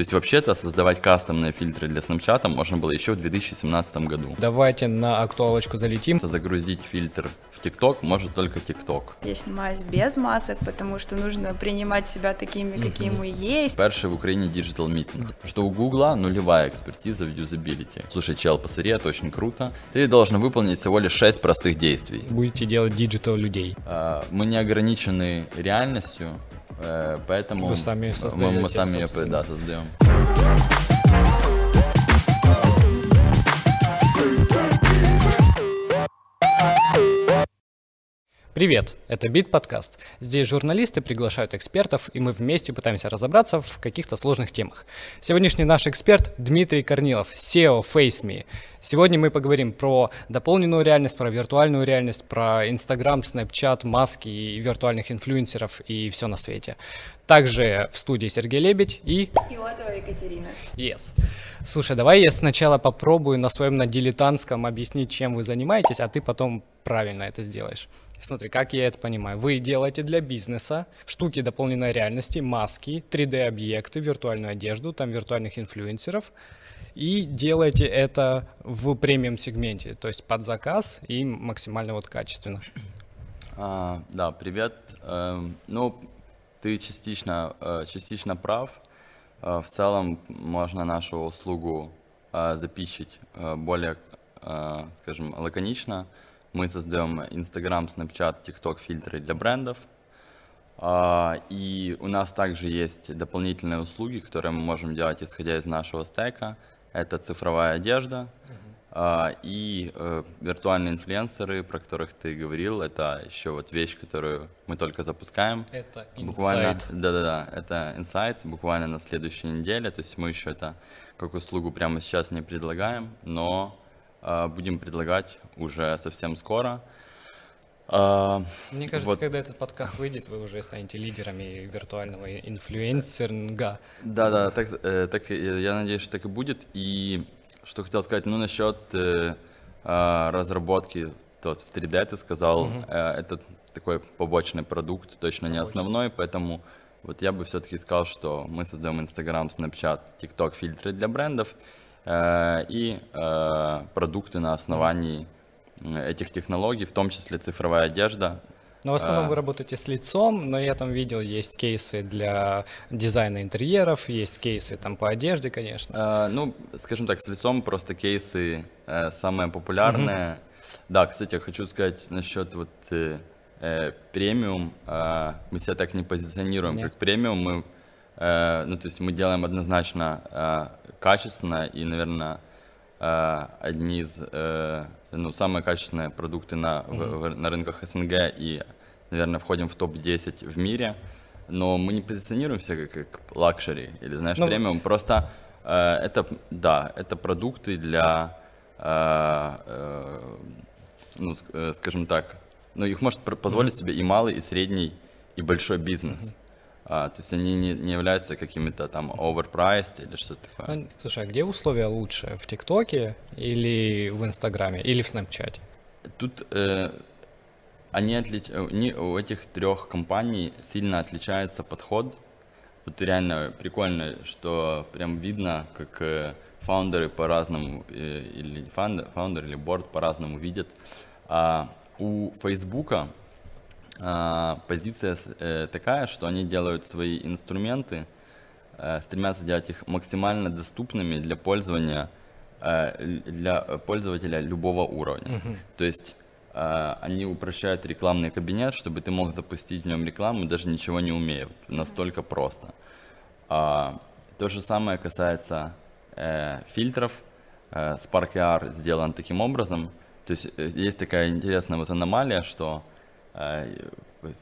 То есть вообще-то создавать кастомные фильтры для Snapchat можно было еще в 2017 году. Давайте на актуалочку залетим. Загрузить фильтр в TikTok может только TikTok. Я снимаюсь без масок, потому что нужно принимать себя такими, какие мы есть. Перший в Україні Digital Meeting. Что у Гугла нулевая экспертиза в юзабилити. Слушай, чел, посмотри, это очень круто. Ты должен выполнить всего лишь 6 простых действий. Будете делать digital людей. А, Мы не ограничены реальностью, поэтому Вы сами мы, мы сами ее да, создаем. Привет, это Бит подкаст. Здесь журналисты приглашают экспертов, и мы вместе пытаемся разобраться в каких-то сложных темах. Сегодняшний наш эксперт Дмитрий Корнилов, SEO FaceMe. Сегодня мы поговорим про дополненную реальность, про виртуальную реальность, про Instagram, Snapchat, маски и виртуальных инфлюенсеров и все на свете. Также в студии Сергей Лебедь и Филатова Екатерина. Yes. Слушай, давай я сначала попробую на своем на дилетантском объяснить, чем вы занимаетесь, а ты потом правильно это сделаешь. Смотри, как я это понимаю. Вы делаете для бизнеса штуки дополненной реальности, маски, 3D-объекты, виртуальную одежду, там виртуальных инфлюенсеров, и делаете это в премиум сегменте, то есть под заказ и максимально вот качественно. А, да, привет. Эм, ну, ты частично, э, частично прав. Э, В целом можно нашу услугу э, запичить э, более, скажем, лаконично. Мы создаем Instagram, Snapchat, TikTok фильтры для брендов. А, И у нас также есть дополнительные услуги, которые мы можем делать, исходя из нашего стека. Это цифровая одежда а, и э, виртуальные инфлюенсеры, про которых ты говорил. Это еще вот вещь, которую мы только запускаем. Это Буквально, инсайт. да-да-да, это инсайт, буквально на следующей неделе. То есть мы еще это как услугу прямо сейчас не предлагаем, но будем предлагать уже совсем скоро. А, Мне кажется, вот. когда этот подкаст выйдет, вы уже станете лидерами виртуального инфлюенсеринга. Да, да, так, э, так я надеюсь, что так и будет. И что хотел сказать, ну насчет э, разработки тот в 3D ты сказал, э, это такой побочный продукт, точно не основной, поэтому вот я бы все-таки сказал, что мы создаем Instagram, Snapchat, TikTok фильтры для брендов э, и э, продукты на основании э, этих технологий, в том числе цифровая одежда, Но в основном вы работаете с лицом, но я там видел, есть кейсы для дизайна интерьеров, есть кейсы там по одежде, конечно. Э, ну, скажем так, с лицом просто кейсы э, самые популярные. Да, кстати, я хочу сказать насчет вот э, э, премиум. Э, мы себя так не позиционируем Нет. как премиум. Мы, э, ну, то есть мы делаем однозначно э, качественно и, наверное, э, одни из, э, ну, самые качественные продукты на, в- в- на рынках СНГ и, наверное, входим в топ-10 в мире. Но мы не позиционируемся как, как luxury или, знаешь, Ну, премиум. Просто э, это, да, это продукты для, э, э, ну, ск- э, скажем так, ну, их может позволить себе и малый, и средний, и большой бизнес. А, то есть они не, не являются какими-то там overpriced или что-то такое. Ну, слушай, а где условия лучше? В ТикТоке или в Инстаграме, или в Снапчате? Тут э, они отлич... не- у этих трех компаний сильно отличается подход. Вот реально прикольно, что прям видно, как э, фаундеры по-разному, э, или founder, founder или board по-разному видят. А, у Фейсбука позиция с- э, такая, что они делают свои инструменты, э, стремятся делать их максимально доступными для пользования э, для пользователя любого уровня. То есть они упрощают рекламный кабинет, чтобы ты мог запустить в нем рекламу, даже ничего не умея. Настолько просто. А, то же самое касается фильтров. Spark AR сделан таким образом. То есть есть такая интересная вот аномалия, что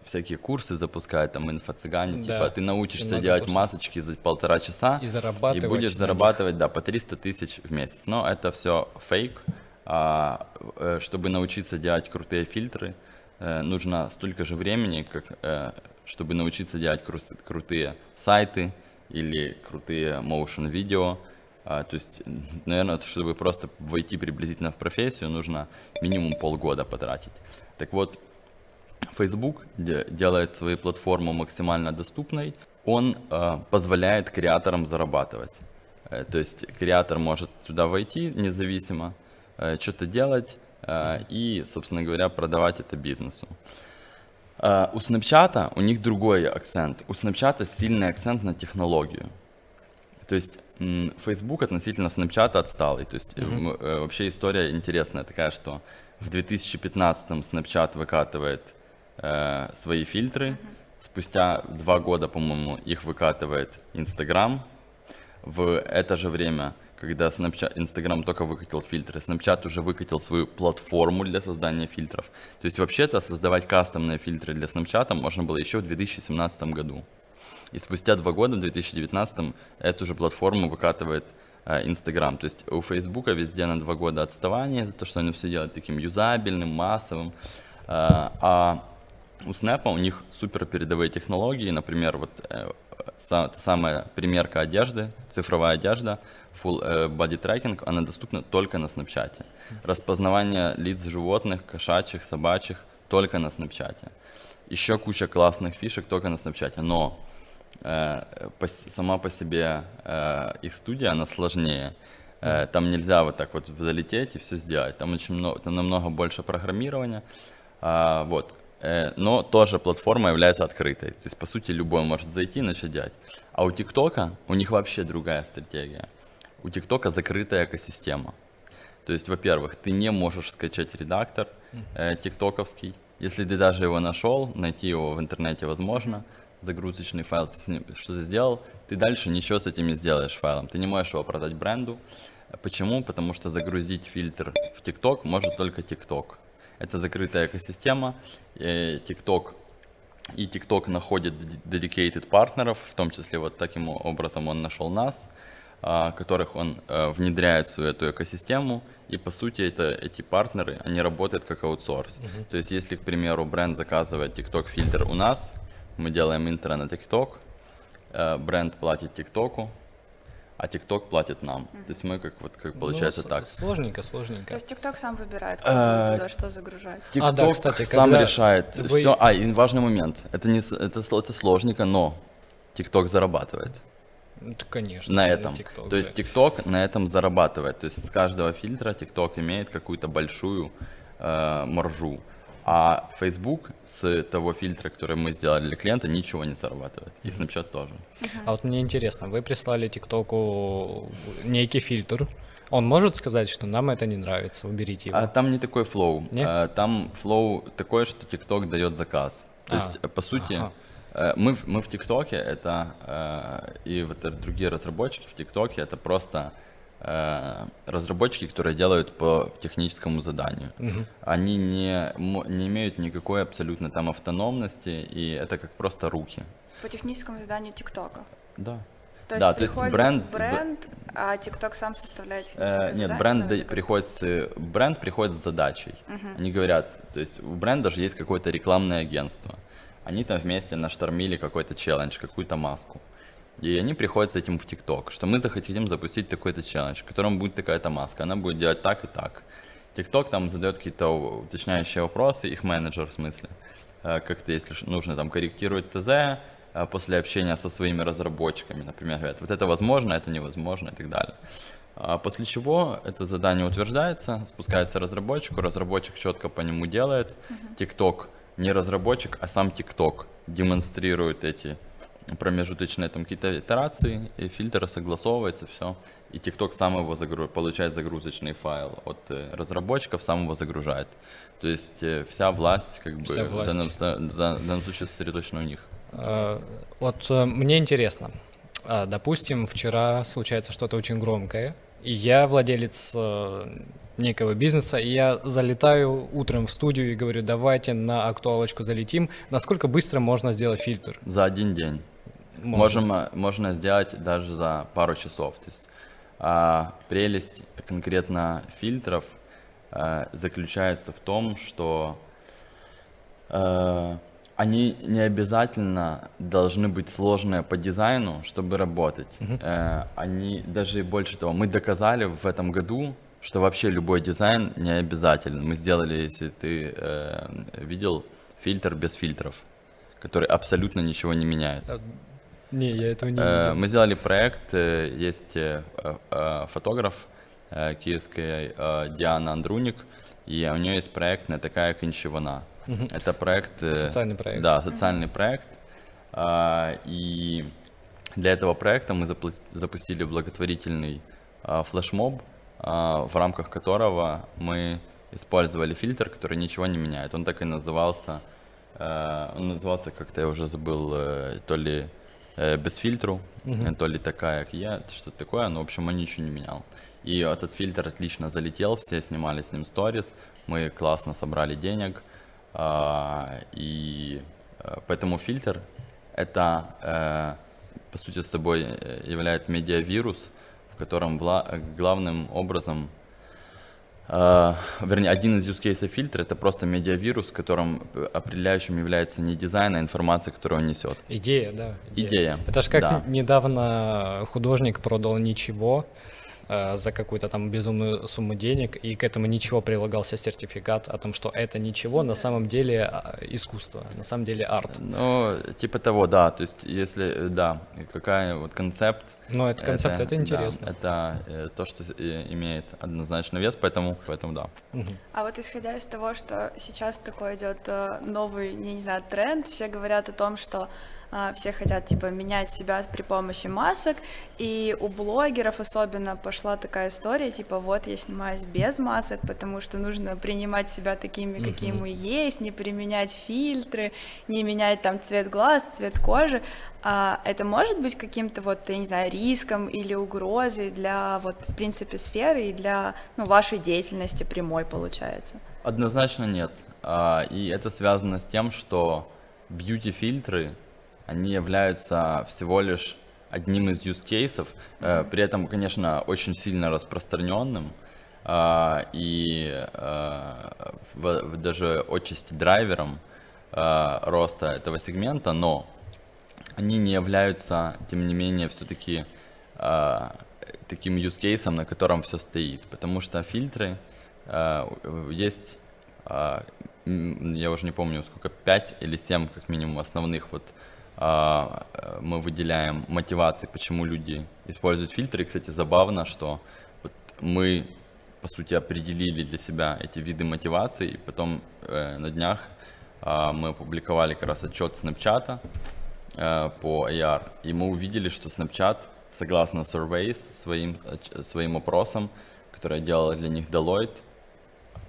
всякие курсы запускают, там, инфо-цыгане, Да, типа ты научишься много делать курсов. масочки за полтора часа И зарабатывать и будешь на них. зарабатывать, да, по 300 тысяч в месяц. Но это все фейк. А, э, чтобы научиться делать крутые фильтры, э, нужно столько же времени, как э, чтобы научиться делать крутые сайты или крутые motion видео. А, то есть, наверное, чтобы просто войти приблизительно в профессию, нужно минимум полгода потратить. Так вот, Facebook де- делает свою платформу максимально доступной. он э, позволяет креаторам зарабатывать. Э, то есть креатор может сюда войти независимо, э, что-то делать э, и, собственно говоря, продавать это бизнесу. Э, у Snapchat у них другой акцент. У Snapchat сильный акцент на технологию. То есть Facebook относительно Snapchat отсталый. То есть mm-hmm. вообще история интересная такая, что в 2015 Snapchat выкатывает э, свои фильтры, Спустя два года, по-моему, их выкатывает Инстаграм. В это же время, когда Snapchat, Instagram только выкатил фильтры, Snapchat уже выкатил свою платформу для создания фильтров. То есть вообще-то создавать кастомные фильтры для Snapchat можно было еще в 2017 году. И спустя два года, в 2019, эту же платформу выкатывает э, Инстаграм. То есть у Фейсбука везде на два года отставание за то, что они все делают таким юзабельным, массовым. Э, а у Snap у них супер передовые технологии, например, вот э, самая примерка одежды, цифровая одежда, full э, body tracking, она доступна только на Snapchat. Распознавание лиц животных, кошачьих, собачьих только на Snapchat. Еще куча классных фишек только на Snapchat, но э, по, сама по себе э, их студия, она сложнее. Э, там нельзя вот так вот залететь и все сделать. Там очень много, там намного больше программирования. А, вот. Э, но тоже платформа является открытой. То есть, по сути, любой может зайти и начать делать. А у ТикТока, у них вообще другая стратегия. У ТикТока закрытая экосистема. То есть, во-первых, ты не можешь скачать редактор э, тиктоковский. Если ты даже его нашел, найти его в интернете возможно. Загрузочный файл ты с ним что-то сделал, ты дальше ничего с этим не сделаешь файлом. Ты не можешь его продать бренду. Почему? Потому что загрузить фильтр в ТикТок может только ТикТок. Это закрытая экосистема. TikTok и TikTok находит dedicated партнеров, в том числе вот таким образом он нашел нас, а, которых он э, внедряет в свою эту экосистему, и по сути это, эти партнеры, они работают как аутсорс. Uh-huh. То есть если, к примеру, бренд заказывает TikTok фильтр у нас, мы делаем интро на TikTok, э, бренд платит TikTok, а TikTok платит нам. Mm-hmm. То есть мы как вот как получается ну, так. Сложненько, сложненько. То есть TikTok сам выбирает, куда, туда что загружать. TikTok а, да, кстати, сам решает вы... все. А, и важный момент. Это не это, это сложненько, но TikTok зарабатывает. Ну, конечно. На этом. TikTok, То есть TikTok на этом зарабатывает. То есть с каждого фильтра TikTok имеет какую-то большую э, маржу. А Facebook с того фильтра, который мы сделали для клиента, ничего не зарабатывает. И Snapchat тоже. А вот мне интересно, вы прислали ТикТоку некий фильтр. Он может сказать, что нам это не нравится, уберите его? А там не такой flow. А, там flow такой, что ТикТок дает заказ. То а, есть, по сути, ага. Э, мы, мы в ТикТоке, это э, и вот другие разработчики в ТикТоке, это просто Э, разработчики, которые делают по техническому заданию. Угу. Они не, не имеют никакой абсолютно там автономности, и это как просто руки. По техническому заданию ТикТока? Да. То есть да, то есть бренд, бренд, а TikTok сам составляет э, Нет, бренд да, приходит с, бренд приходит с задачей. Угу. Они говорят, то есть у бренда же есть какое-то рекламное агентство. Они там вместе наштормили какой-то челлендж, какую-то маску. И они приходят с этим в ТикТок, что мы захотим запустить такой-то челлендж, в котором будет такая-то маска, она будет делать так и так. ТикТок там задает какие-то уточняющие вопросы, их менеджер в смысле. Э, как-то, если нужно там корректировать ТЗ, э, после общения со своими разработчиками, например, говорят, вот это возможно, это невозможно и так далее. А после чего это задание утверждается, спускается разработчику, разработчик четко по нему делает. ТикТок не разработчик, а сам ТикТок демонстрирует эти промежуточные там какие-то итерации, и фильтр согласовывается, все. И TikTok сам его загру... получает загрузочный файл от э, разработчиков, сам его загружает. То есть э, вся власть, как вся бы, власть. В, данном, в данном случае сосредоточена у них. А, вот э, мне интересно. А, допустим, вчера случается что-то очень громкое, и я владелец некого бизнеса, и я залетаю утром в студию и говорю, давайте на актуалочку залетим. Насколько быстро можно сделать фильтр? За один день. Можно. Можем, можно сделать даже за пару часов. То есть а, прелесть конкретно фильтров а, заключается в том, что а, они не обязательно должны быть сложные по дизайну, чтобы работать. Uh-huh. А, они даже больше того, мы доказали в этом году, что вообще любой дизайн не обязателен. Мы сделали, если ты э, видел, фильтр без фильтров, который абсолютно ничего не меняет. Не, я этого не Э, видел. Мы сделали проект, э, есть э, фотограф киевская Диана Андруник, и у нее есть проект «Не такая кончевана». Это проект... Социальный проект. Да, социальный проект. А, И для этого проекта мы запустили благотворительный флешмоб, в рамках которого мы использовали фильтр, который ничего не меняет. Он так и назывался, он назывался как-то, я уже забыл, то ли без фильтру, э, то ли такая, как я, что-то такое, но, в общем, он ничего не менял. И этот фильтр отлично залетел, все снимали с ним сторис, мы классно собрали денег, а, и э, поэтому фильтр это, э, по сути, собой э, является медиавирус, в котором вла- э, главным образом Uh, вернее, один из use cases фильтра это просто медиавирус, э, определяющим является не дизайн, а информация, которую он несет. Идея, да. Идея, Это ж как да. недавно художник продал ничего за какую-то там безумную сумму денег, и к этому ничего прилагался сертификат о том, что это ничего на самом деле а, искусство, на самом деле арт. Ну, типа того, да. То есть, если, э, да, какая вот концепт. Но этот концепт, это, да, интересно. это э, то, что э, имеет однозначно вес, поэтому, поэтому да. А вот исходя из того, что сейчас такой идет э, новый, я не знаю, тренд, все говорят о том, что все хотят типа менять себя при помощи масок, и у блогеров особенно пошла такая история, типа вот я снимаюсь без масок, потому что нужно принимать себя такими, какие мы есть, не применять фильтры, не менять там цвет глаз, цвет кожи. А это может быть каким-то вот, я не знаю, риском или угрозой для вот, в принципе, сферы и для ну, вашей деятельности прямой, получается? Однозначно нет. А, И это связано с тем, что бьюти-фильтры, они являются всего лишь одним из use cases, э, при этом, конечно, очень сильно распространенным а, и э, в- в- даже отчасти драйвером э, роста этого сегмента, но они не являются, тем не менее, все-таки таким use case, на котором все стоит. Потому что фильтры э, есть, э, я уже не помню, сколько, 5 или 7 как минимум основных вот э, мы выделяем мотивации, почему люди используют фильтры. И, кстати, забавно, что вот мы, по сути, определили для себя эти виды мотивации, и потом э, на днях а, мы опубликовали как раз отчет Snapchat э, по AR, и мы увидели, что Snapchat, согласно surveys, своим, своим опросам, которые делала для них Deloitte,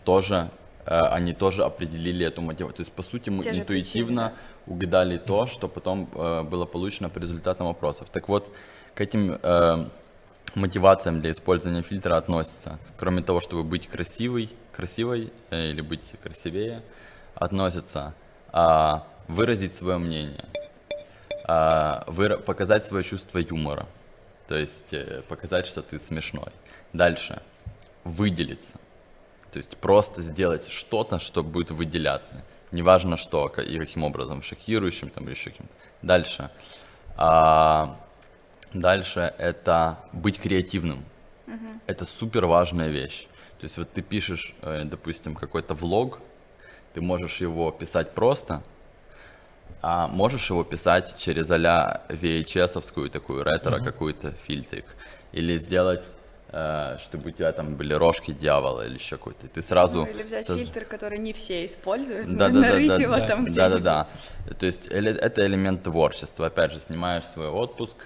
тоже, э, они тоже определили эту мотивацию. То есть, по сути, мы Те интуитивно угадали то, что потом э, было получено по результатам опросов. Так вот, к этим э, мотивациям для использования фильтра относятся, кроме того, чтобы быть красивой, красивой э, или быть красивее, относятся а, выразить свое мнение, а, выра- показать свое чувство юмора, то есть э, показать, что ты смешной. Дальше выделиться, то есть просто сделать что-то, что будет выделяться. Неважно что и каким образом, шокирующим там или еще каким-то. Дальше. А, дальше это быть креативным. Это супер важная вещь. То есть вот ты пишешь, э, допустим, какой-то влог, ты можешь его писать просто, а можешь его писать через а-ля VHS-овскую такую ретро какую-то фильтрик. Или сделать, чтобы у тебя там были рожки дьявола или еще какой-то. Ты сразу... Ну, или взять соз- фильтр, который не все используют, да, да, да, нарыть да, его да, там да, где-нибудь. да, да. То есть это элемент творчества. Опять же, снимаешь свой отпуск,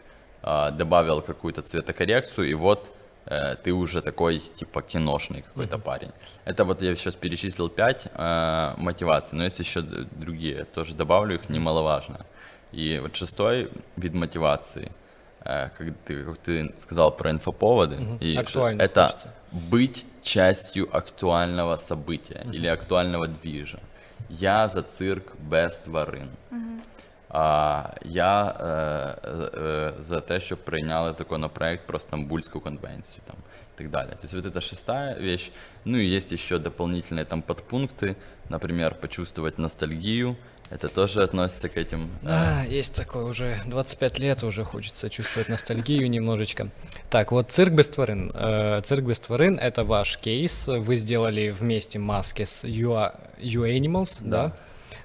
а, добавил какую-то цветокоррекцию, и вот э, ты уже такой типа киношный какой-то парень. Это вот я сейчас перечислил пять э, мотиваций, но есть еще другие, тоже добавлю их, немаловажно. И вот шестой вид мотивации, э, как ты, как ты сказал про инфоповоды, и ш- Актуально, это хочется. быть частью актуального события или актуального движа. Я за цирк без тварин. А, я є, є, за те, щоб прийняли законопроект про Стамбульську конвенцію там, и так далее. То есть вот это шестая вещь. Ну и есть еще дополнительные там подпункты, например, почувствовать ностальгию. Это тоже относится к этим. Да, есть такое уже 25 лет, уже хочется чувствовать ностальгию немножечко. Так, вот цирк без тварин. Э, Цирк без тварин — это ваш кейс. Вы сделали вместе маски с UA, UAnimals, да?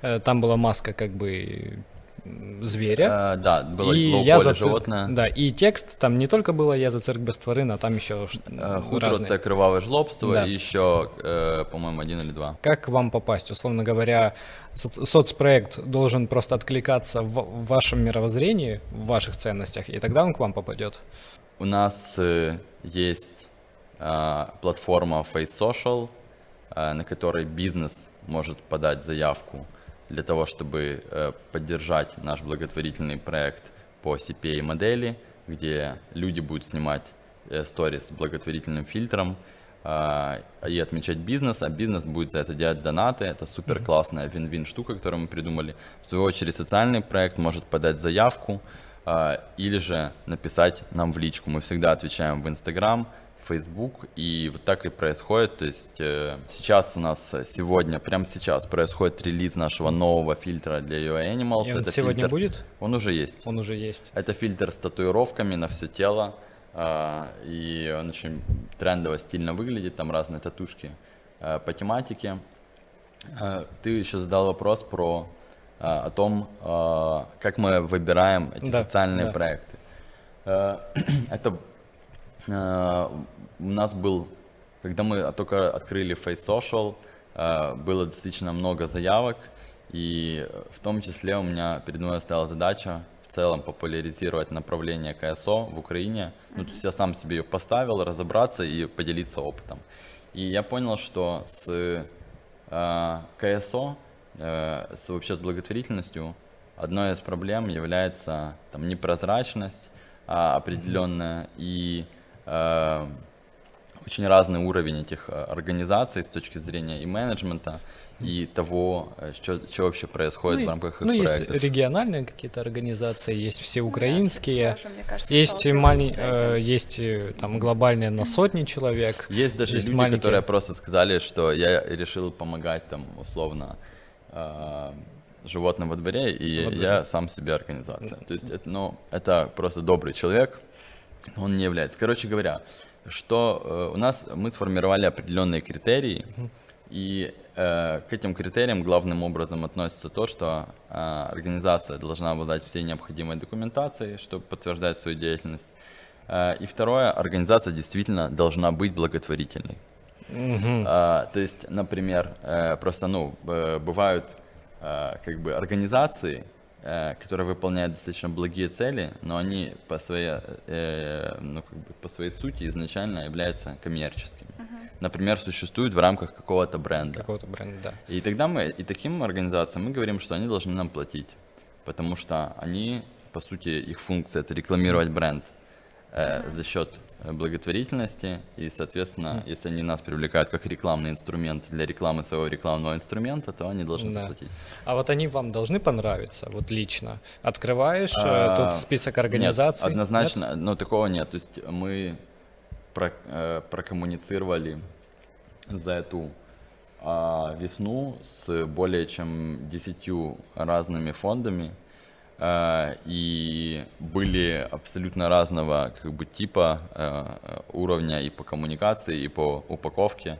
Э, Там была маска как бы зверя. Э, да, было и я за цирк- животное. Да, и текст там не только было я за цирк без тварин, а там еще ш- Э, Хутро разные. це криваве жлобство Да. и еще, э, по-моему, один или два. Как к вам попасть? Условно говоря, соц- соцпроект должен просто откликаться в в вашем мировоззрении, в ваших ценностях, и тогда он к вам попадет. У нас э, есть э, платформа Face Social, э, на которой бизнес может подать заявку для того, чтобы э, поддержать наш благотворительный проект по CPA модели, где люди будут снимать э, сторис с благотворительным фильтром э, и отмечать бизнес, а бизнес будет за это делать донаты. Это супер классная вин-вин штука, которую мы придумали. В свою очередь социальный проект может подать заявку, а, или же написать нам в личку. Мы всегда отвечаем в Инстаграм, Facebook, и вот так и происходит. То есть э, сейчас у нас э, сегодня, прямо сейчас происходит релиз нашего нового фильтра для UI Animals. И он Это сегодня фильтр- будет? Он уже есть. Он уже есть. Это фильтр с татуировками на все тело, а, и он очень трендово, стильно выглядит, там разные татушки а, по тематике. Ты еще задал вопрос про о том, как мы выбираем эти Да, социальные да. проекты. Это а, у нас был, когда мы только открыли Face Social, а, было действительно много заявок, и в том числе у меня перед мной стояла задача в целом популяризировать направление КСО в Украине. Ну, то есть я сам себе ее поставил, разобраться и поделиться опытом. И я понял, что с э, КСО, э, с вообще с благотворительностью, одной из проблем является там непрозрачность а, определенная и э, очень разный уровень этих э, организаций с точки зрения и менеджмента, и того, э, что, что вообще происходит ну, в рамках их ну, есть проектов. региональные какие-то организации, есть всеукраинские, же, мне кажется, есть э, есть э, там глобальные на сотни человек. Есть даже есть люди, маленькие. которые просто сказали, что я решил помогать там условно э, животным во дворе, и Во дворе. я сам себе организация. То есть это, ну, это просто добрый человек, он не является. Короче говоря, что э, у нас мы сформировали определенные критерии, и э, к этим критериям главным образом относится то, что э, организация должна обладать всей необходимой документацией, чтобы подтверждать свою деятельность. Э, и второе, организация действительно должна быть благотворительной. А, то есть, например, э, просто, ну, бывают э, как бы организации, которые выполняют достаточно благие цели, но они по своей, э, ну, как бы по своей сути изначально являются коммерческими. Например, существуют в рамках какого-то бренда. Какого-то бренда, да. И тогда мы, и таким организациям мы говорим, что они должны нам платить, потому что они, по сути, их функция это рекламировать бренд э, за счет э, благотворительности, и, соответственно, если они нас привлекают как рекламный инструмент для рекламы своего рекламного инструмента, то они должны Да. заплатить. А вот они вам должны понравиться, вот лично. Открываешь э, А, тут список организаций. Нет, однозначно, но такого нет. То есть мы про- э, прокоммуницировали за эту а, весну с более чем 10 разными фондами. Э, и были абсолютно разного как бы типа э, уровня и по коммуникации, и по упаковке.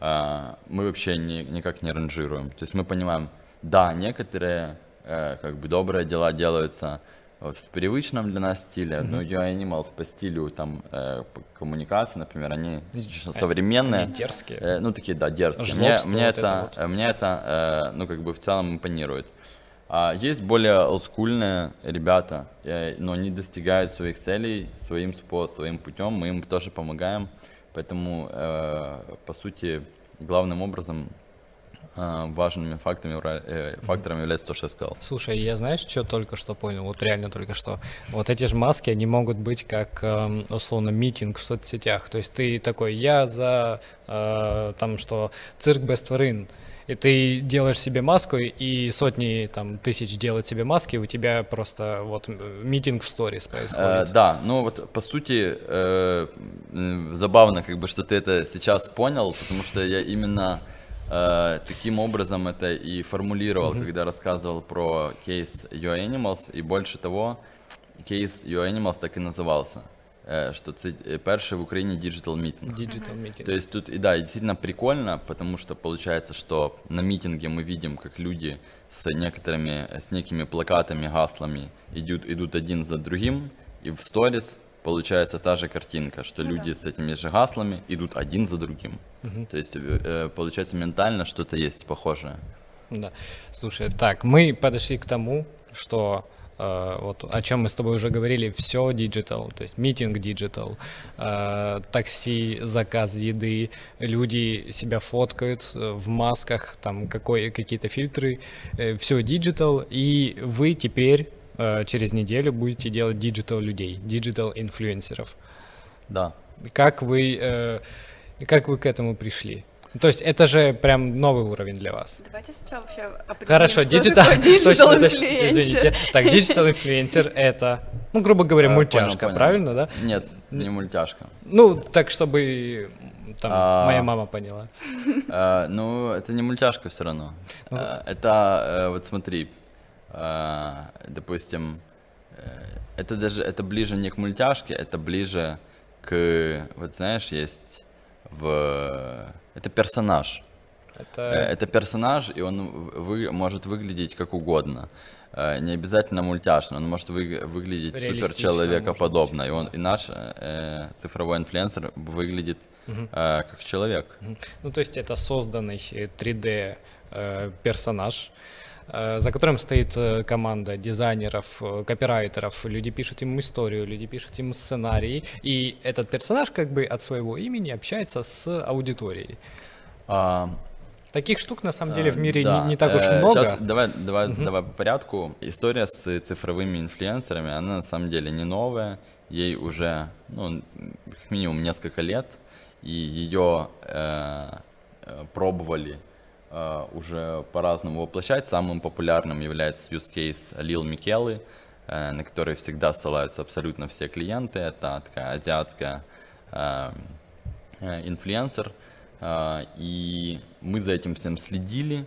Э, мы вообще ни- никак не ранжируем. То есть мы понимаем, да, некоторые э, как бы добрые дела делаются вот в привычном для нас стиле, но UI Animals по стилю там э, по коммуникации, например, они достаточно современные. Они дерзкие. Э, ну, такие, да, дерзкие. Мне, Жлобство, мне вот это это, вот. э, мне это, э, ну, как бы в целом импонирует. А есть более олдскульные ребята, э, но они достигают своих целей своим спо- своим путем, мы им тоже помогаем. Поэтому, э, по сути, главным образом э, важными э, фактором является то, что я сказал. Слушай, я знаешь, что только что понял? Вот реально только что. Вот эти же маски, они могут быть как, эм, условно, митинг в соцсетях. То есть ты такой, я за, там, что цирк без тварин. И ты делаешь себе маску, и сотни там, тысяч делают себе маски, и у тебя просто вот митинг в сторис Э, происходит. да, ну вот по сути э, забавно, как бы, что ты это сейчас понял, потому что я именно э, таким образом это и формулировал, когда рассказывал про кейс UAnimals, и больше того, кейс UAnimals так и назывался. Что це э, перший в Україні digital meeting. Digital meeting. То есть тут, и да, и действительно прикольно, потому что получается, что на митинге мы видим, как люди с некоторыми, с некими плакатами, гаслами идут, идут один за другим, и в сторис получается та же картинка, что Ну да. люди с этими же гаслами идут один за другим. То есть получается ментально что-то есть похожее. Да. Слушай, так, мы подошли к тому, что вот о чем мы с тобой уже говорили, все digital, то есть митинг digital, э, такси, заказ еды, люди себя фоткают э, в масках, там какой, какие-то фильтры, все digital, и вы теперь э, через неделю будете делать digital людей, digital инфлюенсеров. Да. Как вы, э, как вы к этому пришли? То есть это же прям новый уровень для вас. Давайте сначала вообще определим, Хорошо, что digital, такое digital точно, точно, инфлюенсер. извините. Так, digital инфлюенсер это, ну, грубо говоря, Э, мультяшка, понял, понял. правильно, да? Нет, не мультяшка. Ну, так, чтобы там А. моя мама поняла. Э, Ну, это не мультяшка все равно. Ну. Э, Это, вот смотри, допустим, это даже, это ближе не к мультяшке, это ближе к, вот знаешь, есть в... Это персонаж. Э, Это Это персонаж, и он вы, может выглядеть как угодно. Э, Не обязательно мультяшно, он может вы, выглядеть супер человекоподобно. И, он, и наш э, цифровой инфлюенсер выглядит э, как человек. Ну, то есть это созданный э, 3D э, персонаж, э, за которым стоит э, команда дизайнеров, э, копирайтеров, люди пишут ему историю, люди пишут ему сценарии, и этот персонаж как бы от своего имени общается с аудиторией. А, Таких штук на самом деле в Э, мире да. не, не так уж Э, много. щас давай, давай, давай по порядку. История с цифровыми инфлюенсерами, она на самом деле не новая. Ей уже, ну, минимум несколько лет, и ее э, э, пробовали э, уже по-разному воплощать. Самым популярным является use case Lil Микелы, э, на который всегда ссылаются абсолютно все клиенты. Это такая азиатская э, э, инфлюенсер, э, и мы за этим всем следили,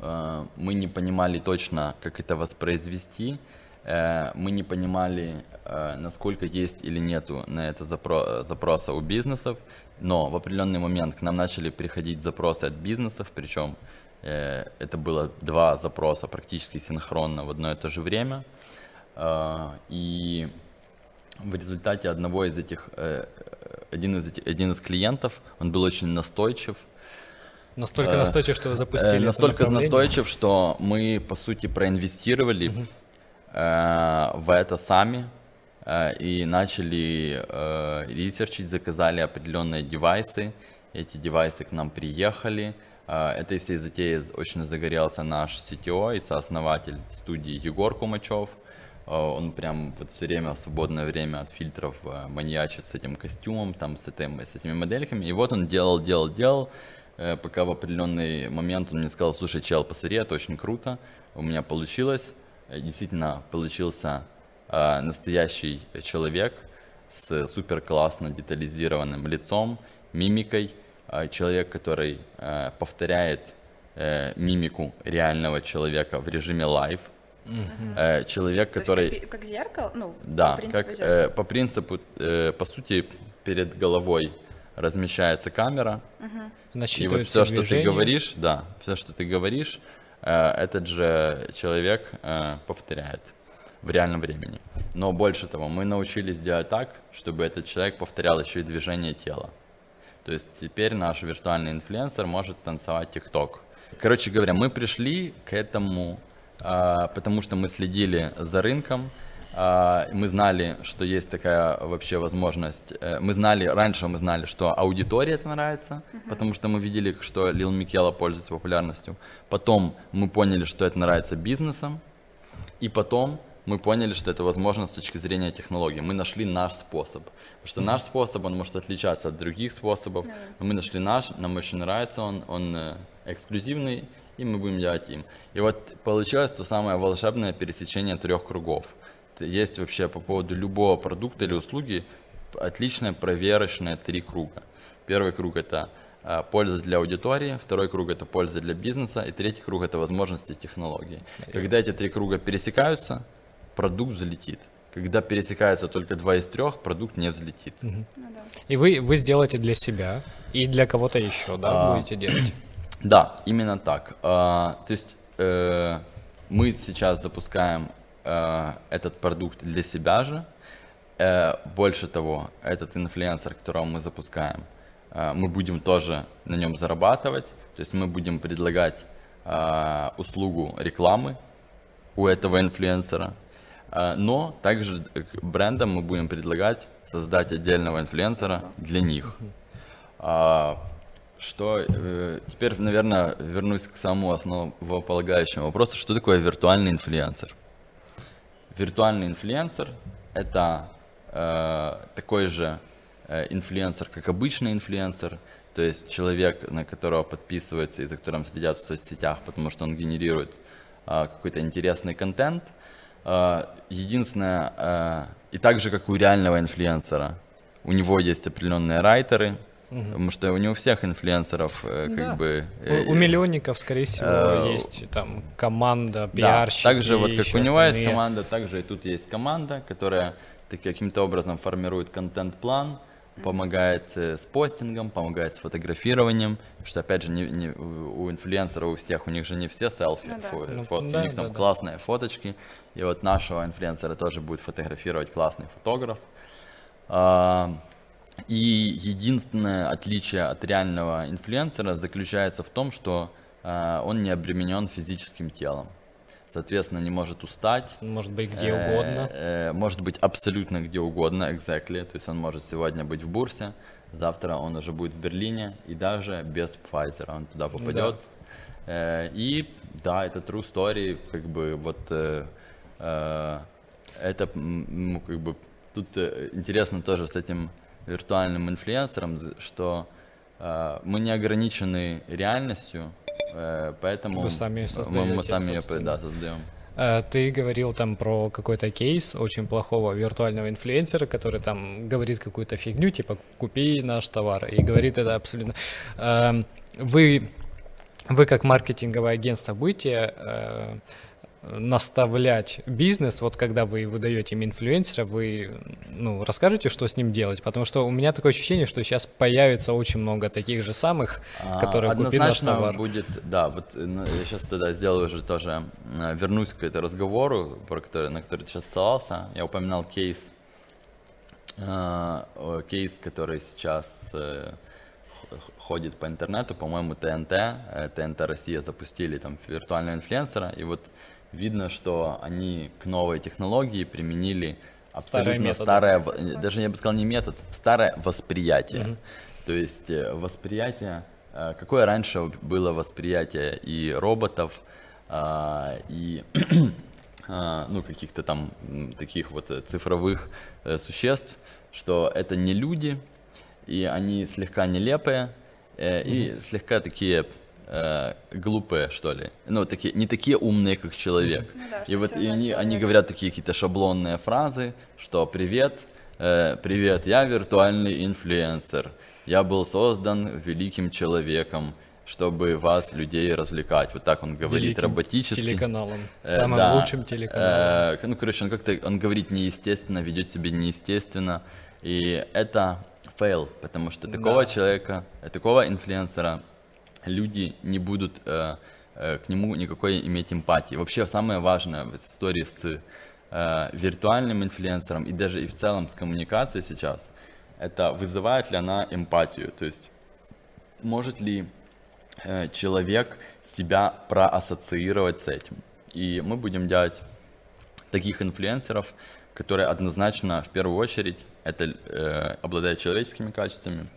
э, мы не понимали точно, как это воспроизвести, э, мы не понимали, э, насколько есть или нету на это запро- запроса у бизнесов, но в определенный момент к нам начали приходить запросы от бизнесов, причем э, это было два запроса практически синхронно в одно и то же время, Э, и в результате одного из этих, э, один из, этих, один из клиентов, он был очень настойчив, Настолько Э, настойчив, что вы запустили Э, настолько настойчив, что мы, по сути, проинвестировали э, в это сами. э, и начали э, ресерчить, заказали определенные девайсы. Эти девайсы к нам приехали. Э, этой всей затеей очень загорелся наш CTO и сооснователь студии Егор Кумачев. Э, Он прям вот все время в свободное время от фильтров э, маньячит с этим костюмом, там с, этим, с этими модельками. И вот он делал, делал, делал, э, пока в определенный момент он мне сказал, слушай, чел, посмотри, это очень круто, у меня получилось. Э, Действительно, получился э, настоящий человек с супер классно детализированным лицом, мимикой, э, человек, который э, повторяет э, мимику реального человека в режиме live, Э, человек, То есть который... как, пи- как зеркало, ну, Да, по принципу как, зеркала. э, по принципу, э, по сути, перед головой размещается камера, и вот все, что ты говоришь, да, все, что ты говоришь, э, этот же человек э, повторяет в реальном времени. Но больше того, мы научились делать так, чтобы этот человек повторял еще и движение тела. То есть теперь наш виртуальный инфлюенсер может танцевать ТикТок. Короче говоря, мы пришли к этому, а, потому что мы следили за рынком, а, мы знали, что есть такая вообще возможность. Э, Мы знали, раньше мы знали, что аудитории это нравится, потому что мы видели, что Лил Микела пользуется популярностью. Потом мы поняли, что это нравится бизнесам, и потом мы поняли, что это возможно с точки зрения технологий. Мы нашли наш способ. Потому что наш способ, он может отличаться от других способов. Но мы нашли наш, нам очень нравится он, он э, эксклюзивный, и мы будем делать им. И вот получилось то самое волшебное пересечение трех кругов. Есть вообще по поводу любого продукта или услуги отличное проверочное три круга. Первый круг это а, польза для аудитории, второй круг это польза для бизнеса, и третий круг это возможности технологии. Когда эти три круга пересекаются, продукт взлетит. когда пересекается только два из трех, продукт не взлетит. Ну да. И вы, вы сделаете для себя и для кого-то еще, да, А. будете делать? Да, именно так. А, то есть э, мы сейчас запускаем э, этот продукт для себя же. Э, больше того, этот инфлюенсер, которого мы запускаем, э, мы будем тоже на нем зарабатывать. То есть мы будем предлагать э, услугу рекламы у этого инфлюенсера. Э, Но также брендам мы будем предлагать создать отдельного инфлюенсера для них. А, Что э, теперь, наверное, вернусь к самому основополагающему вопросу, что такое виртуальный инфлюенсер? Виртуальный инфлюенсер это э, такой же э, инфлюенсер, как обычный инфлюенсер, то есть человек, на которого подписываются и за которым следят в соцсетях, потому что он генерирует э, какой-то интересный контент. Э, единственное, э, и так же, как у реального инфлюенсера, у него есть определенные райтеры, потому что у него всех инфлюенсеров э, как Да. бы... У, э, у миллионников, скорее всего, э, есть там команда, да, пиарщики. так же вот как у него есть команда, также и тут есть команда, которая так- каким-то образом формирует контент-план, помогает э, с постингом, помогает с фотографированием, потому что опять же не, не- у инфлюенсеров у всех, у них же не все селфи, Ну да. фо- Ну, фотки, да, у них там да, да. классные фоточки, и вот нашего инфлюенсера тоже будет фотографировать классный фотограф. А, И единственное отличие от реального инфлюенсера заключается в том, что а, он не обременен физическим телом. Соответственно, не может устать. Может быть, где Э, угодно. э, Может быть абсолютно где угодно, exactly. То есть он может сегодня быть в Бурсе, завтра он уже будет в Берлине, и даже без Pfizer он туда попадет. Э, И да, это true story, как бы вот э, э, это, ну, как бы тут интересно тоже с этим виртуальным инфлюенсером, что э, мы не ограничены реальностью, поэтому Вы сами мы- мы сами ее да, создаем. Э, Ты говорил там про какой-то кейс очень плохого виртуального инфлюенсера, который там говорит какую-то фигню, типа «купи наш товар», и говорит это абсолютно... Эм, Вы, вы как маркетинговое агентство будете э, наставлять бизнес, вот когда вы выдаете им инфлюенсера, вы ну, расскажете, что с ним делать? Потому что у меня такое ощущение, что сейчас появится очень много таких же самых, А, которые купи наш Однозначно товар. будет, да, вот э, ну, я сейчас тогда сделаю уже тоже, э, вернусь к этому разговору, про который, на который ты сейчас ссылался. Я упоминал кейс, э, кейс, который сейчас э, ходит по интернету, по-моему, ТНТ, э, ТНТ Россия запустили там виртуального инфлюенсера, и вот видно, что они к новой технологии применили абсолютно старое, э, даже я бы сказал не метод, старое восприятие. То есть э, восприятие, э, какое раньше было восприятие и роботов, а, и а, ну, каких-то там таких вот цифровых существ, что это не люди, и они слегка нелепые, и слегка такие э, глупые, что ли. Ну, такие, не такие умные, как человек. Ну да, и вот и они, они говорят такие какие-то шаблонные фразы, что привет, э, привет, я виртуальный инфлюенсер. Я был создан великим человеком, чтобы вас, людей, развлекать. Вот так он говорит Великим роботически. Телеканалом. Э, Самым да. лучшим телеканалом. Э, ну, короче, он как-то, он говорит неестественно, ведет себя неестественно, и это фейл, потому что такого Да. человека, такого инфлюенсера люди не будут э, э, к нему никакой иметь эмпатии. Вообще самое важное в истории с э, виртуальным инфлюенсером и даже и в целом с коммуникацией сейчас, это вызывает ли она эмпатию, то есть может ли э, человек себя проассоциировать с этим. И мы будем делать таких инфлюенсеров, которые однозначно в первую очередь это э, обладают человеческими качествами,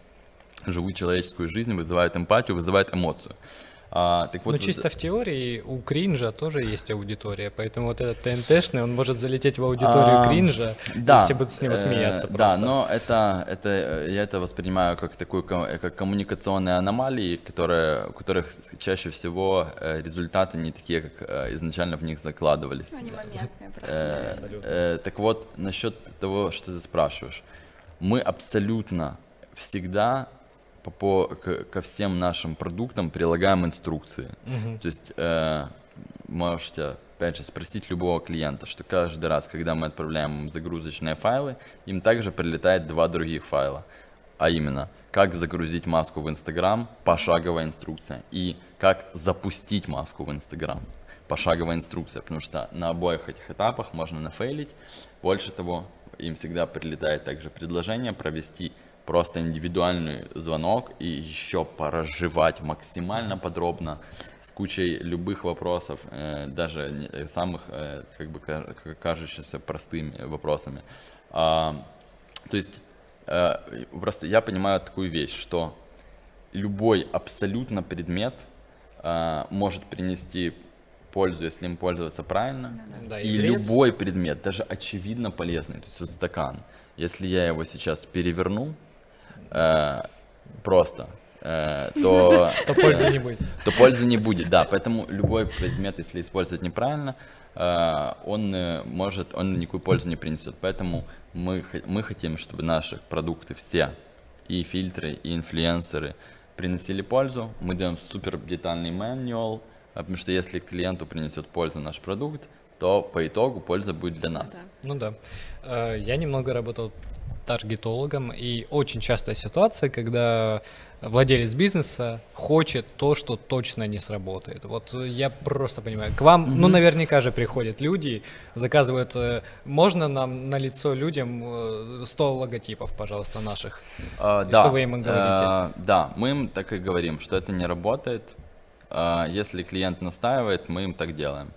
живут человеческую жизнь, вызывают эмпатию, вызывают эмоцию. А, так вот, Но вы- чисто в теории у кринжа тоже есть аудитория, поэтому вот этот ТНТшный, он может залететь в аудиторию А, кринжа, да, и все будут с него э, смеяться Да, просто. но это, это, э, я это воспринимаю как такую э, как коммуникационные аномалии, которые, у которых чаще всего э, результаты не такие, как э, изначально в них закладывались. Они моментные Э, просто. Абсолютно. э, так вот, насчет того, что ты спрашиваешь. Мы абсолютно всегда по, по- к- ко всем нашим продуктам прилагаем инструкции. Мгм. То есть э, можете опять же, спросить любого клиента, что каждый раз, когда мы отправляем им загрузочные файлы, им также прилетает два других файла. А именно, как загрузить маску в Инстаграм, пошаговая инструкция, и как запустить маску в Инстаграм, пошаговая инструкция, потому что на обоих этих этапах можно нафейлить. Больше того, им всегда прилетает также предложение провести просто индивидуальный звонок и еще поразжевать максимально подробно с кучей любых вопросов, э, даже э, самых э, как бы кажущихся простыми вопросами. А, то есть э, просто я понимаю такую вещь, что любой абсолютно предмет э, может принести пользу, если им пользоваться правильно. Да, и, и любой предмет, даже очевидно полезный, то есть вот стакан, если я его сейчас переверну, э, просто, э, то, то пользы не будет. То пользы не будет, да. Поэтому любой предмет, если использовать неправильно, э, он э, может, он никакую пользу не принесет. Поэтому мы, мы хотим, чтобы наши продукты все, и фильтры, и инфлюенсеры, приносили пользу. Мы даем супер детальный мануал, потому что если клиенту принесет пользу наш продукт, то по итогу польза будет для нас. Да. Ну да. Я немного работал таргетологом, и очень частая ситуация, когда владелец бизнеса хочет то, что точно не сработает. Вот я просто понимаю, к вам, mm-hmm. ну, наверняка же приходят люди, заказывают, э, можно нам на лицо людям 100 э, логотипов, пожалуйста, наших? Uh, да, что вы им говорите? Uh, да, мы им так и говорим, что это не работает. Uh, если клиент настаивает, мы им так делаем.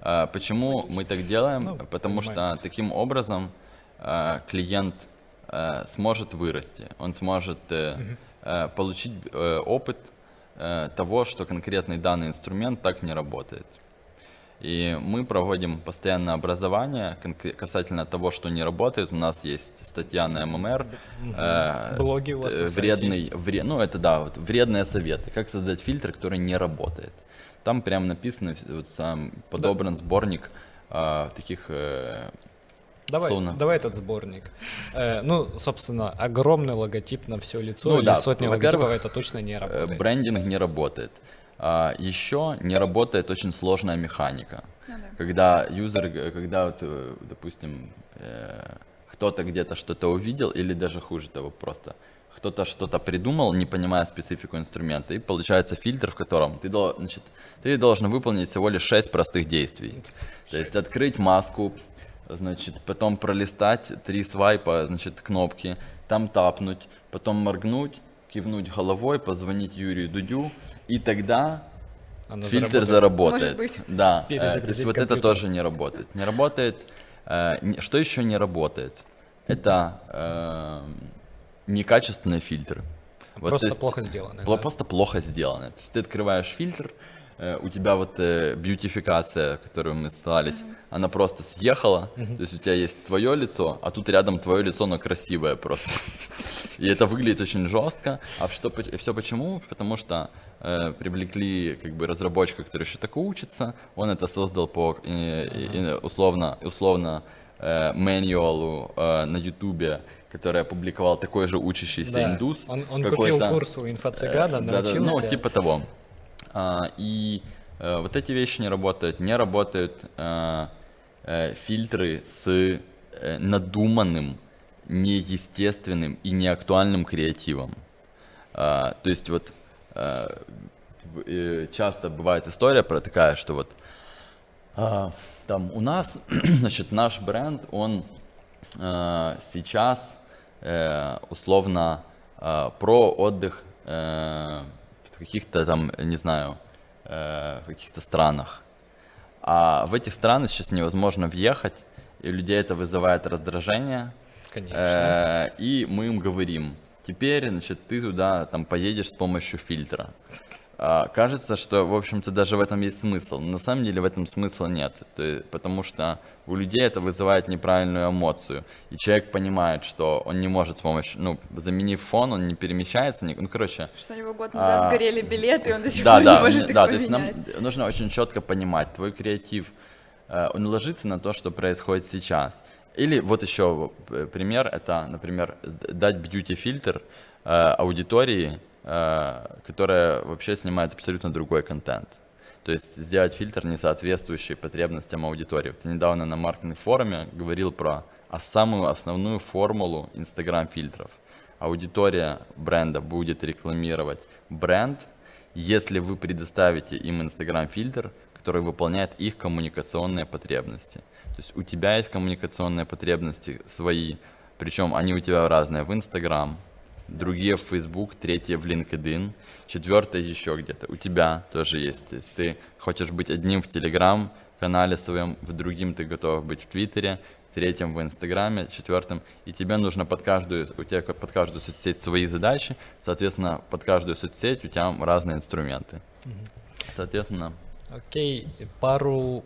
Uh, почему мы так делаем? Ну, Потому понимаю. что таким образом Э, клиент э, сможет вырасти, он сможет э, получить опыт того, что конкретный данный инструмент так не работает. И мы проводим постоянное образование касательно того, что не работает. У нас есть статья на ММР. Блоги у вас вредный, вред, ну это да, вот, вредные советы. Как создать фильтр, который не работает. Там прям написано, вот сам подобран да. сборник э, таких э, Давай, Словно. давай этот сборник. Э, ну, собственно, огромный логотип на все лицо ну, или да, сотни логотипов, это точно не э, работает. Брендинг не работает. А, еще не работает очень сложная механика. Ну, да. Когда юзер, э, когда, вот, э, допустим, э, кто-то где-то что-то увидел, или даже хуже того, просто кто-то что-то придумал, не понимая специфику инструмента, и получается фильтр, в котором ты, значит, ты должен выполнить всего лишь 6 простых действий. 6. То есть открыть маску, значит, потом пролистать три свайпа, значит, кнопки, там тапнуть, потом моргнуть, кивнуть головой, позвонить Юрию Дудю, и тогда Она фильтр заработает. заработает. Да, э, то есть вот это тоже не работает. Не работает. Э, что еще не работает? Это э, некачественный фильтр. Вот, просто есть, плохо сделано. Да? Просто плохо сделано. То есть ты открываешь фильтр, Э, у тебя вот э, бьютификация, которую мы ссылались, mm-hmm. она просто съехала, mm-hmm. то есть у тебя есть твое лицо, а тут рядом твое лицо, но красивое просто. И это выглядит очень жестко. А что, все почему? Потому что э, привлекли как бы разработчика, который еще так учится, он это создал по э, э, условно, условно э, мануалу э, на ютубе, который опубликовал такой же учащийся да. индус. Он, он купил курс у инфо-цыгана, э, научился. Да, да, ну, типа того. А, и э, вот эти вещи не работают. Не работают э, э, фильтры с надуманным, неестественным и неактуальным креативом. А, то есть вот часто бывает история про такая, что вот а, там у нас, значит, наш бренд, он сейчас условно про отдых в каких-то там, не знаю, э, в каких-то странах. А в этих странах сейчас невозможно въехать, и у людей это вызывает раздражение. Конечно. Э, и мы им говорим, теперь, значит, ты туда там поедешь с помощью фильтра. А, кажется, что, в общем-то, даже в этом есть смысл. Но на самом деле в этом смысла нет, потому что у людей это вызывает неправильную эмоцию. И человек понимает, что он не может с помощью, ну, заменив фон, он не перемещается. Не, ну, короче... Что у него год назад а, сгорели билеты, и он до сих да, пор да, не может их да, поменять. то есть нам нужно очень четко понимать, твой креатив, э, он ложится на то, что происходит сейчас. Или вот еще э, пример, это, например, дать бьюти-фильтр э, аудитории, Э, которая вообще снимает абсолютно другой контент. То есть сделать фильтр, не соответствующий потребностям аудитории. Ты недавно на маркетинг форуме говорил про самую основную формулу Instagram фильтров. Аудитория бренда будет рекламировать бренд, если вы предоставите им Instagram фильтр, который выполняет их коммуникационные потребности. То есть у тебя есть коммуникационные потребности свои, причем они у тебя разные в Instagram, другие в Facebook, третье в LinkedIn, четвертое еще где-то. У тебя тоже есть. То есть ты хочешь быть одним в Telegram канале своем, в другим ты готов быть в Твиттере, третьем в Инстаграме, четвертом, и тебе нужно под каждую, у тебя под каждую соцсеть свои задачи, соответственно, под каждую соцсеть у тебя разные инструменты. Соответственно. Окей, пару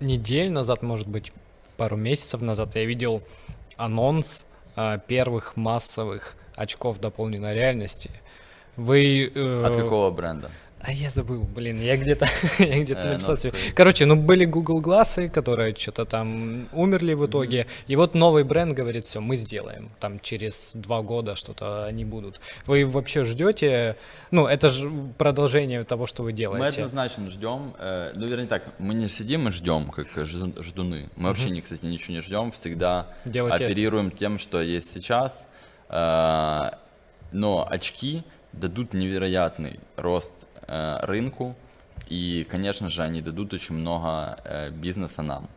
недель назад, может быть, пару месяцев назад я видел анонс а, первых массовых очков дополненной реальности. Вы... Э, От какого бренда? А я забыл, блин, я где-то я где-то э, написал себе. Короче, ну были Google глазы, которые что-то там умерли в итоге. И вот новый бренд говорит, все, мы сделаем. Там через два года что-то они будут. Вы вообще ждете? Ну, это же продолжение того, что вы делаете. Мы однозначно ждем. Э, ну, вернее так, мы не сидим и ждем, как ждуны. Мы вообще, кстати, ничего не ждем. Всегда оперируем тем, что есть сейчас. Э, но очки дадут невероятный рост рынку, и, конечно же, они дадут очень много э, бизнеса нам.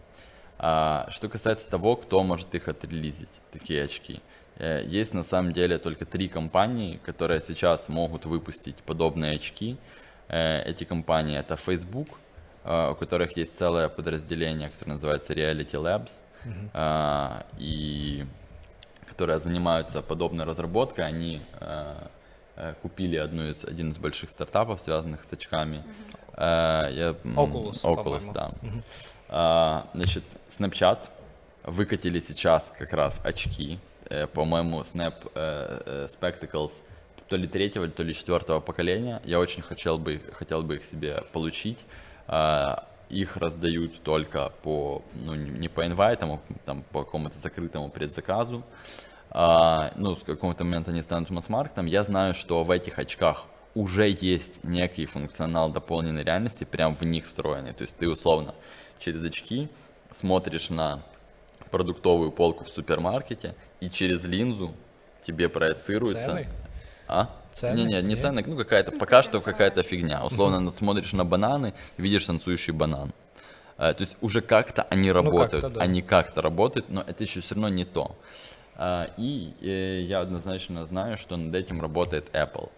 А, что касается того, кто может их отрелизить, такие очки. Э, есть на самом деле только три компании, которые сейчас могут выпустить подобные очки. Эти компании это Facebook, у которых есть целое подразделение, которое называется Reality Labs, uh-huh. и которые занимаются подобной разработкой. Они Э, купили одну из, один из больших стартапов, связанных с очками. Mm-hmm. Я, Oculus, Oculus да. Mm-hmm. Значит, Snapchat выкатили сейчас как раз очки, э, по-моему, Snap Spectacles то ли третьего, то ли четвертого поколения. Я очень хотел бы, хотел бы их себе получить. Их раздают только по, ну, не по инвайтам, а там, по какому-то закрытому предзаказу а, ну, с какого-то момента они станут масс-маркетом, я знаю, что в этих очках уже есть некий функционал дополненной реальности, прям в них встроенный. То есть ты условно через очки смотришь на продуктовую полку в супермаркете, и через линзу тебе проецируется... Цены? А? Цены? Не, не, не цены, ну какая-то, пока что какая-то фигня. Условно mm смотришь на бананы, видишь танцующий банан. А, то есть уже как-то они ну, работают, ну, как да. они как-то работают, но это еще все равно не то. А, и э, я однозначно знаю, что над этим работает Apple.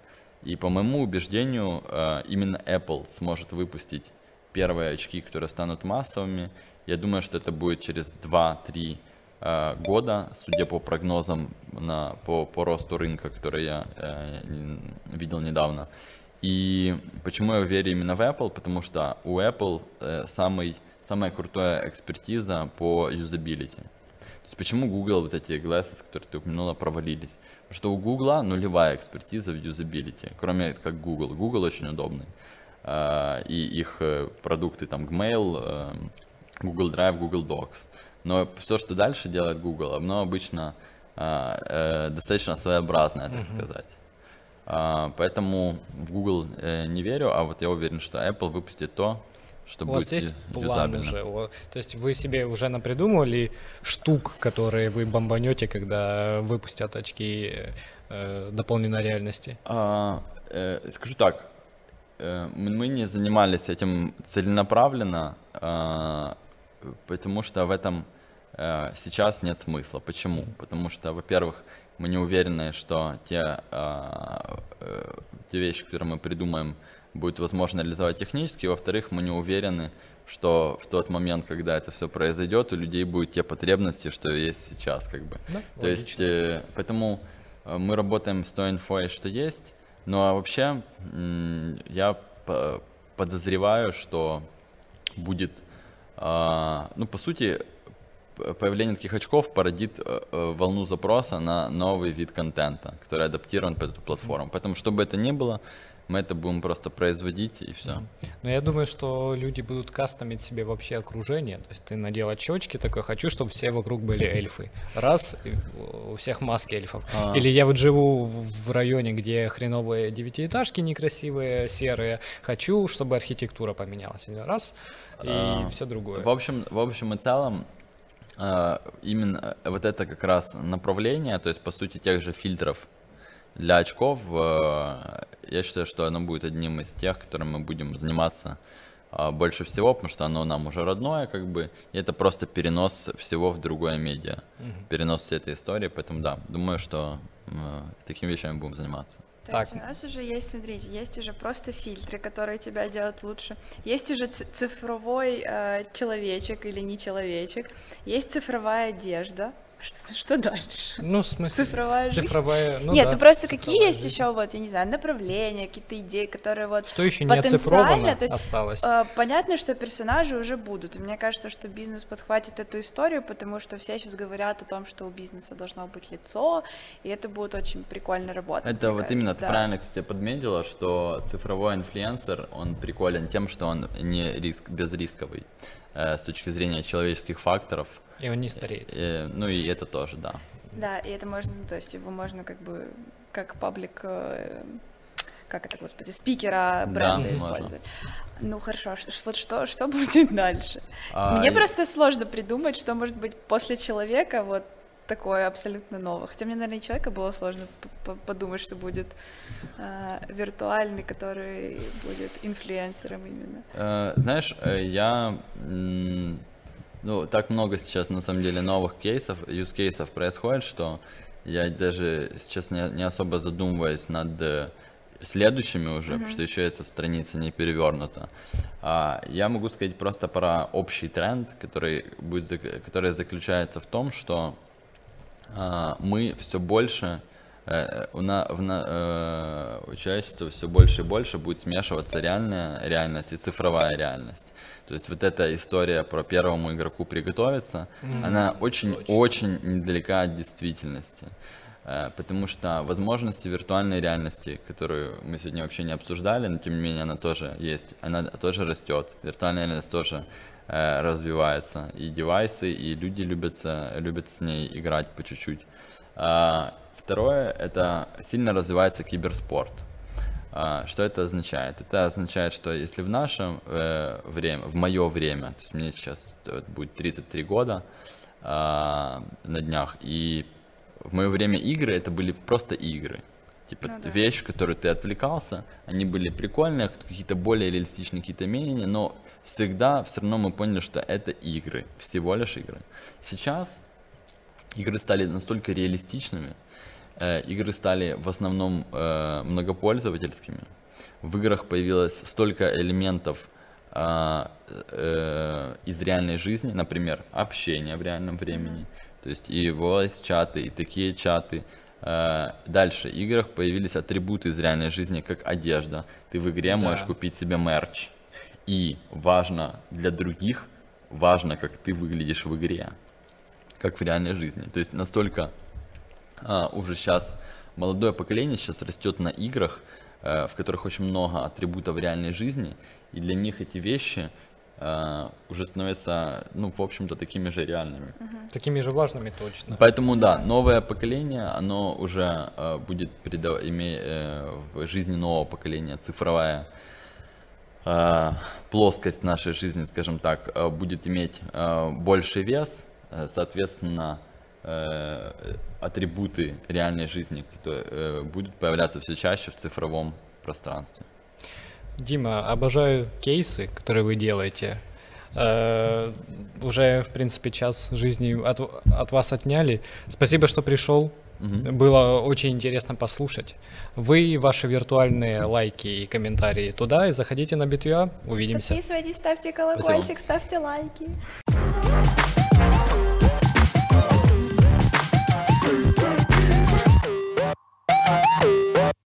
И по моему убеждению, э, именно Apple сможет выпустить первые очки, которые станут массовыми. Я думаю, что это будет через 2-3 э, года, судя по прогнозам на, по, по росту рынка, который я видел недавно. И почему я верю именно в Apple? Потому что у Apple самый, самая крутая экспертиза по юзабилити. То есть почему Google, вот эти glasses, которые ты упомянула, провалились? Потому что у Google нулевая экспертиза в юзабилити, кроме как Google. Google очень удобный. Uh, и их uh, продукты там Gmail, uh, Google Drive, Google Docs. Но все, что дальше делает Google, оно обычно достаточно своеобразное, так сказать. Поэтому в Google э, не верю, а вот я уверен, что Apple выпустит то, что У вас есть план уже? То есть вы себе уже напридумывали штук, которые вы бомбанете, когда выпустят очки э, дополненной реальности? А, э, скажу так, э, мы не занимались этим целенаправленно, э, потому что в этом э, сейчас нет смысла. Почему? Потому что, во-первых, мы не уверены, что те, э, э, те вещи, которые мы придумаем, будет возможно реализовать технически. Во-вторых, мы не уверены, что в тот момент, когда это все произойдет, у людей будут те потребности, что есть сейчас, как бы. Да, То логично. есть, э, поэтому э, мы работаем с той инфой, что есть. Ну а вообще, я подозреваю, что будет, а, ну по сути, появление таких очков породит э, волну запроса на новый вид контента, который адаптирован под эту платформу. Поэтому, чтобы это не было, мы это будем просто производить и все. Но я думаю, что люди будут кастомить себе вообще окружение. То есть ты надел очечки, такой, хочу, чтобы все вокруг были эльфы. Раз, у всех маски эльфов. А. Или я вот живу в районе, где хреновые девятиэтажки некрасивые, серые. Хочу, чтобы архитектура поменялась. Раз, и а, все другое. В общем, в общем и целом, а, именно вот это как раз направление, то есть, по сути, тех же фильтров, для очков э, я считаю, что оно будет одним из тех, которым мы будем заниматься э, больше всего, потому что оно нам уже родное, как бы, и это просто перенос всего в другое медиа, угу. перенос всей этой истории, поэтому да, думаю, что э, такими вещами будем заниматься. То так. есть у нас уже есть, смотрите, есть уже просто фильтры, которые тебя делают лучше. Есть уже цифровой э, человечек или не человечек. Есть цифровая одежда, что, что дальше? Ну, в смысле? Цифровая жизнь? Цифровая, ну Нет, да, ну просто какие есть жизнь. еще, вот, я не знаю, направления, какие-то идеи, которые вот Что еще не оцифровано то есть, осталось? Э, понятно, что персонажи уже будут, и мне кажется, что бизнес подхватит эту историю, потому что все сейчас говорят о том, что у бизнеса должно быть лицо, и это будет очень прикольно работать. Это вот именно, да. ты правильно, кстати, подметила, что цифровой инфлюенсер, он приколен тем, что он не риск, безрисковый с точки зрения человеческих факторов, и он не стареет. И, э, ну и это тоже, да. Да, и это можно, то есть его можно как бы как паблик, э, как это, господи, спикера бренда да, использовать. Можно. Ну хорошо, вот что, что будет дальше? А, Мне и... просто сложно придумать, что может быть после человека вот такое абсолютно новое. Хотя мне, наверное, и человека было сложно подумать, что будет э, виртуальный, который будет инфлюенсером именно. Э, знаешь, э, я ну, так много сейчас, на самом деле, новых кейсов, use кейсов происходит, что я даже сейчас не, не особо задумываюсь над э, следующими уже, mm-hmm. потому что еще эта страница не перевернута. А, я могу сказать просто про общий тренд, который, будет, который заключается в том, что мы все больше э, у на, в на, э, у человечества все больше и больше будет смешиваться реальная реальность и цифровая реальность. То есть вот эта история про первому игроку приготовиться, mm-hmm. она очень-очень недалека от действительности. Э, потому что возможности виртуальной реальности, которую мы сегодня вообще не обсуждали, но тем не менее она тоже есть, она тоже растет. Виртуальная реальность тоже развивается. И девайсы, и люди любятся, любят с ней играть по чуть-чуть. А, второе, это сильно развивается киберспорт. А, что это означает? Это означает, что если в наше э, время, в мое время, то есть мне сейчас будет 33 года э, на днях, и в мое время игры это были просто игры. Типа ну, да. вещь, которую ты отвлекался, они были прикольные, какие-то более реалистичные, какие-то менее, но всегда все равно мы поняли, что это игры, всего лишь игры. Сейчас игры стали настолько реалистичными, Э, игры стали в основном э, многопользовательскими. В играх появилось столько элементов а, э, из реальной жизни, например, общение в реальном времени, то есть и voice чаты, и такие чаты. Дальше, в играх появились атрибуты из реальной жизни, как одежда. Ты в игре да. можешь купить себе мерч. И важно для других, важно, как ты выглядишь в игре, как в реальной жизни. То есть настолько а, уже сейчас молодое поколение сейчас растет на играх, э, в которых очень много атрибутов реальной жизни, и для них эти вещи Uh, уже становятся, ну, в общем-то, такими же реальными. Uh-huh. Такими же важными точно. Поэтому, да, новое поколение, оно уже uh, будет передав... иметь uh, в жизни нового поколения цифровая плоскость нашей жизни, скажем так, будет иметь больший вес, соответственно, Э, атрибуты реальной жизни которые, э, будут появляться все чаще в цифровом пространстве. Дима, обожаю кейсы, которые вы делаете. Э, уже, в принципе, час жизни от, от вас отняли. Спасибо, что пришел. Угу. Было очень интересно послушать. Вы ваши виртуальные лайки и комментарии туда и заходите на Битвя. Увидимся. Подписывайтесь, ставьте колокольчик, Спасибо. ставьте лайки.